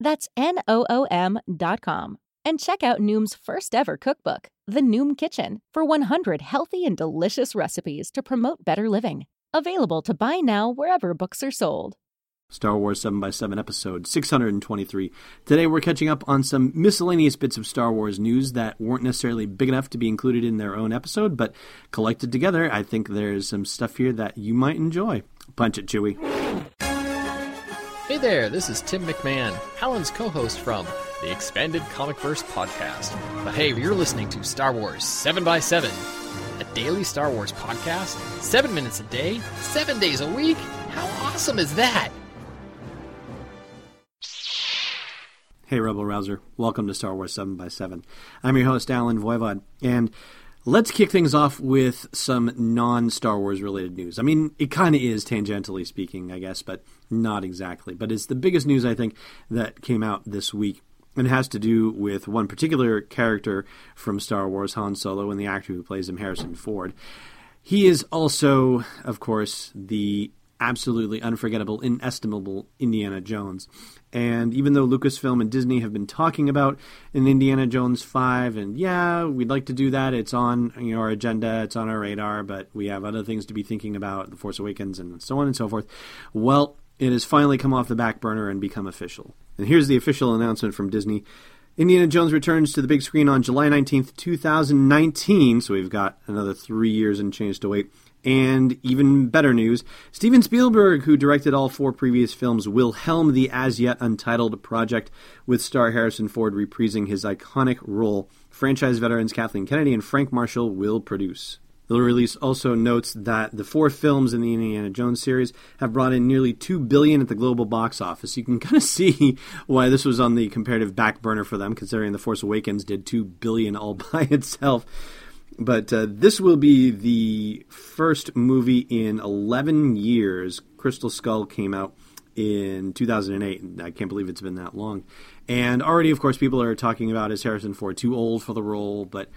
That's N-O-O-M dot com. And check out Noom's first ever cookbook, The Noom Kitchen, for 100 healthy and delicious recipes to promote better living. Available to buy now wherever books are sold. Star Wars 7x7 episode 623. Today we're catching up on some miscellaneous bits of Star Wars news that weren't necessarily big enough to be included in their own episode, but collected together, I think there's some stuff here that you might enjoy. Punch it, Chewie. Hey there, this is Tim McMahon, Hallen's co host from the Expanded Comic Verse podcast. But hey, you're listening to Star Wars 7x7, a daily Star Wars podcast, seven minutes a day, seven days a week. How awesome is that? Hey, Rebel Rouser. Welcome to Star Wars 7x7. I'm your host, Allen Voivod, and let's kick things off with some non Star Wars related news. I mean, it kind of is, tangentially speaking, I guess, but not exactly. But it's the biggest news, I think, that came out this week. And it has to do with one particular character from Star Wars, Han Solo, and the actor who plays him, Harrison Ford. He is also, of course, the absolutely unforgettable, inestimable Indiana Jones. And even though Lucasfilm and Disney have been talking about an Indiana Jones 5, and yeah, we'd like to do that, it's on you know, our agenda, it's on our radar, but we have other things to be thinking about, The Force Awakens, and so on and so forth. Well, it has finally come off the back burner and become official. And here's the official announcement from Disney. Indiana Jones returns to the big screen on July 19th, 2019, so we've got another three years and change to wait. And even better news Steven Spielberg, who directed all four previous films, will helm the as yet untitled project, with star Harrison Ford reprising his iconic role. Franchise veterans Kathleen Kennedy and Frank Marshall will produce. The release also notes that the four films in the Indiana Jones series have brought in nearly two billion at the global box office. You can kind of see why this was on the comparative back burner for them, considering The Force Awakens did two billion all by itself. But uh, this will be the first movie in 11 years. Crystal Skull came out in 2008. I can't believe it's been that long. And already, of course, people are talking about is Harrison Ford too old for the role? But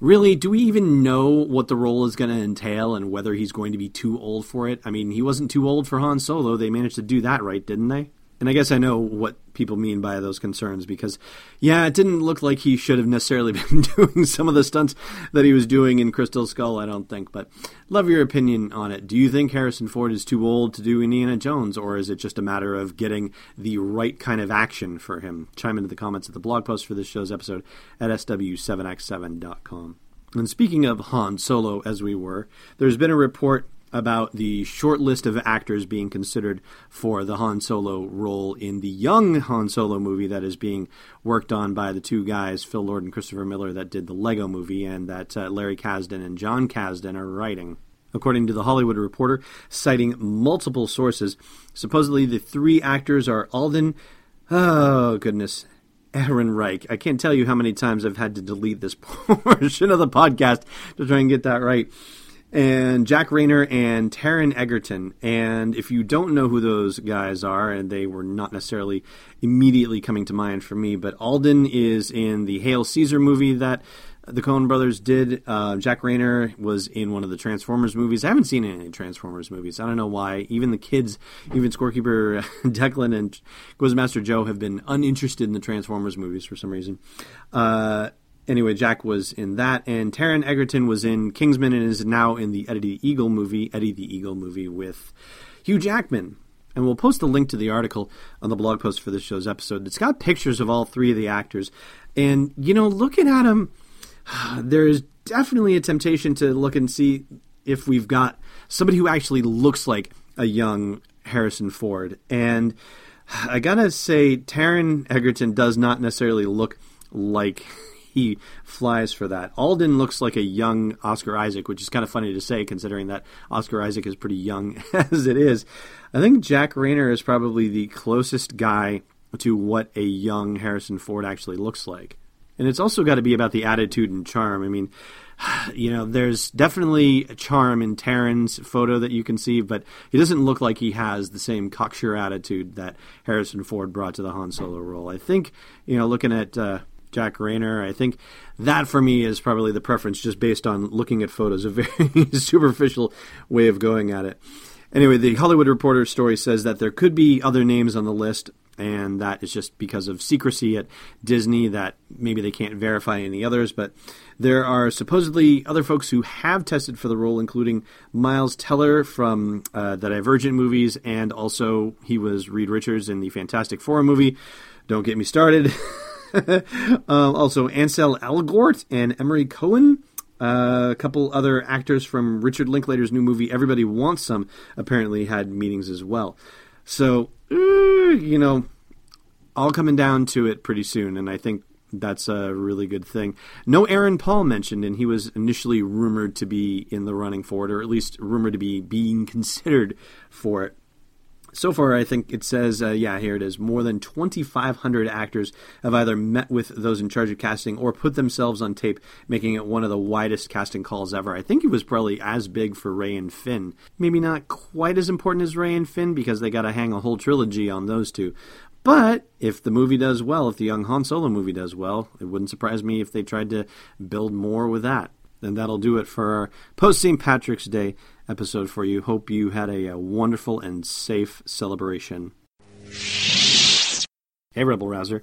really, do we even know what the role is going to entail and whether he's going to be too old for it? I mean, he wasn't too old for Han Solo. They managed to do that right, didn't they? And I guess I know what people mean by those concerns because, yeah, it didn't look like he should have necessarily been doing some of the stunts that he was doing in Crystal Skull, I don't think. But love your opinion on it. Do you think Harrison Ford is too old to do Indiana Jones, or is it just a matter of getting the right kind of action for him? Chime into the comments at the blog post for this show's episode at sw7x7.com. And speaking of Han Solo, as we were, there's been a report about the short list of actors being considered for the Han Solo role in the young Han Solo movie that is being worked on by the two guys, Phil Lord and Christopher Miller, that did the Lego movie, and that uh, Larry Kasdan and Jon Kasdan are writing. According to The Hollywood Reporter, citing multiple sources, supposedly the three actors are Alden, oh goodness, Ehrenreich. I can't tell you how many times I've had to delete this portion of the podcast to try and get that right and Jack Reynor and Taron Egerton. And if you don't know who those guys are, and they were not necessarily immediately coming to mind for me, but Alden is in the Hail Caesar movie that the Coen brothers did. Uh, Jack Reynor was in one of the Transformers movies. I haven't seen any Transformers movies. I don't know why. Even the kids, even Scorekeeper Declan and Quizmaster Joe have been uninterested in the Transformers movies for some reason. Uh, anyway, Jack was in that, and Taron Egerton was in Kingsman and is now in the Eddie the Eagle movie, Eddie the Eagle movie with Hugh Jackman. and we'll post a link to the article on the blog post for this show's episode. It's got pictures of all three of the actors, and you know, looking at them, there is definitely a temptation to look and see if we've got somebody who actually looks like a young Harrison Ford. And I gotta say, Taron Egerton does not necessarily look like he flies for that. Alden looks like a young Oscar Isaac, which is kind of funny to say considering that Oscar Isaac is pretty young as it is. I think Jack Reynor is probably the closest guy to what a young Harrison Ford actually looks like. And it's also got to be about the attitude and charm. I mean, you know, there's definitely a charm in Taron's photo that you can see, but he doesn't look like he has the same cocksure attitude that Harrison Ford brought to the Han Solo role. I think, you know, looking at uh, Jack Reynor. I think that for me is probably the preference just based on looking at photos, a very superficial way of going at it. Anyway, the Hollywood Reporter story says that there could be other names on the list, and that is just because of secrecy at Disney that maybe they can't verify any others. But there are supposedly other folks who have tested for the role, including Miles Teller from uh, the Divergent movies, and also he was Reed Richards in the Fantastic Four movie. Don't get me started. um, also, Ansel Elgort and Emory Cohen. Uh, a couple other actors from Richard Linklater's new movie, Everybody Wants Some, apparently had meetings as well. So, uh, you know, all coming down to it pretty soon, and I think that's a really good thing. No Aaron Paul mentioned, and he was initially rumored to be in the running for it, or at least rumored to be being considered for it so far, I think it says, uh, yeah, here it is. More than 2,500 actors have either met with those in charge of casting or put themselves on tape, making it one of the widest casting calls ever. I think it was probably as big for Rey and Finn. Maybe not quite as important as Rey and Finn because they got to hang a whole trilogy on those two. But if the movie does well, if the young Han Solo movie does well, it wouldn't surprise me if they tried to build more with that. And that'll do it for our post St. Patrick's Day episode for you. Hope you had a, a wonderful and safe celebration. Hey, Rebel Rouser.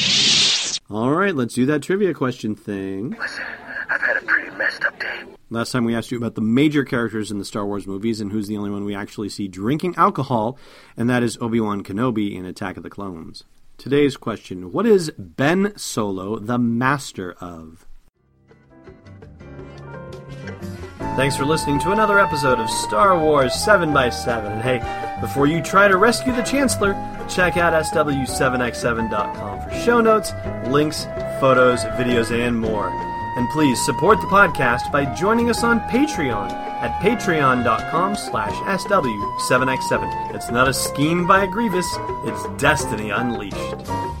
All right, let's do that trivia question thing. Listen, I've had a pretty messed up day. Last time we asked you about the major characters in the Star Wars movies and who's the only one we actually see drinking alcohol, and that is Obi-Wan Kenobi in Attack of the Clones. Today's question, what is Ben Solo the master of? Thanks for listening to another episode of Star Wars 7x7. And hey, before you try to rescue the Chancellor, check out SW7x7.com for show notes, links, photos, videos, and more. And please support the podcast by joining us on Patreon at patreon.com slash SW7x7. It's not a scheme by a Grievous, it's destiny unleashed.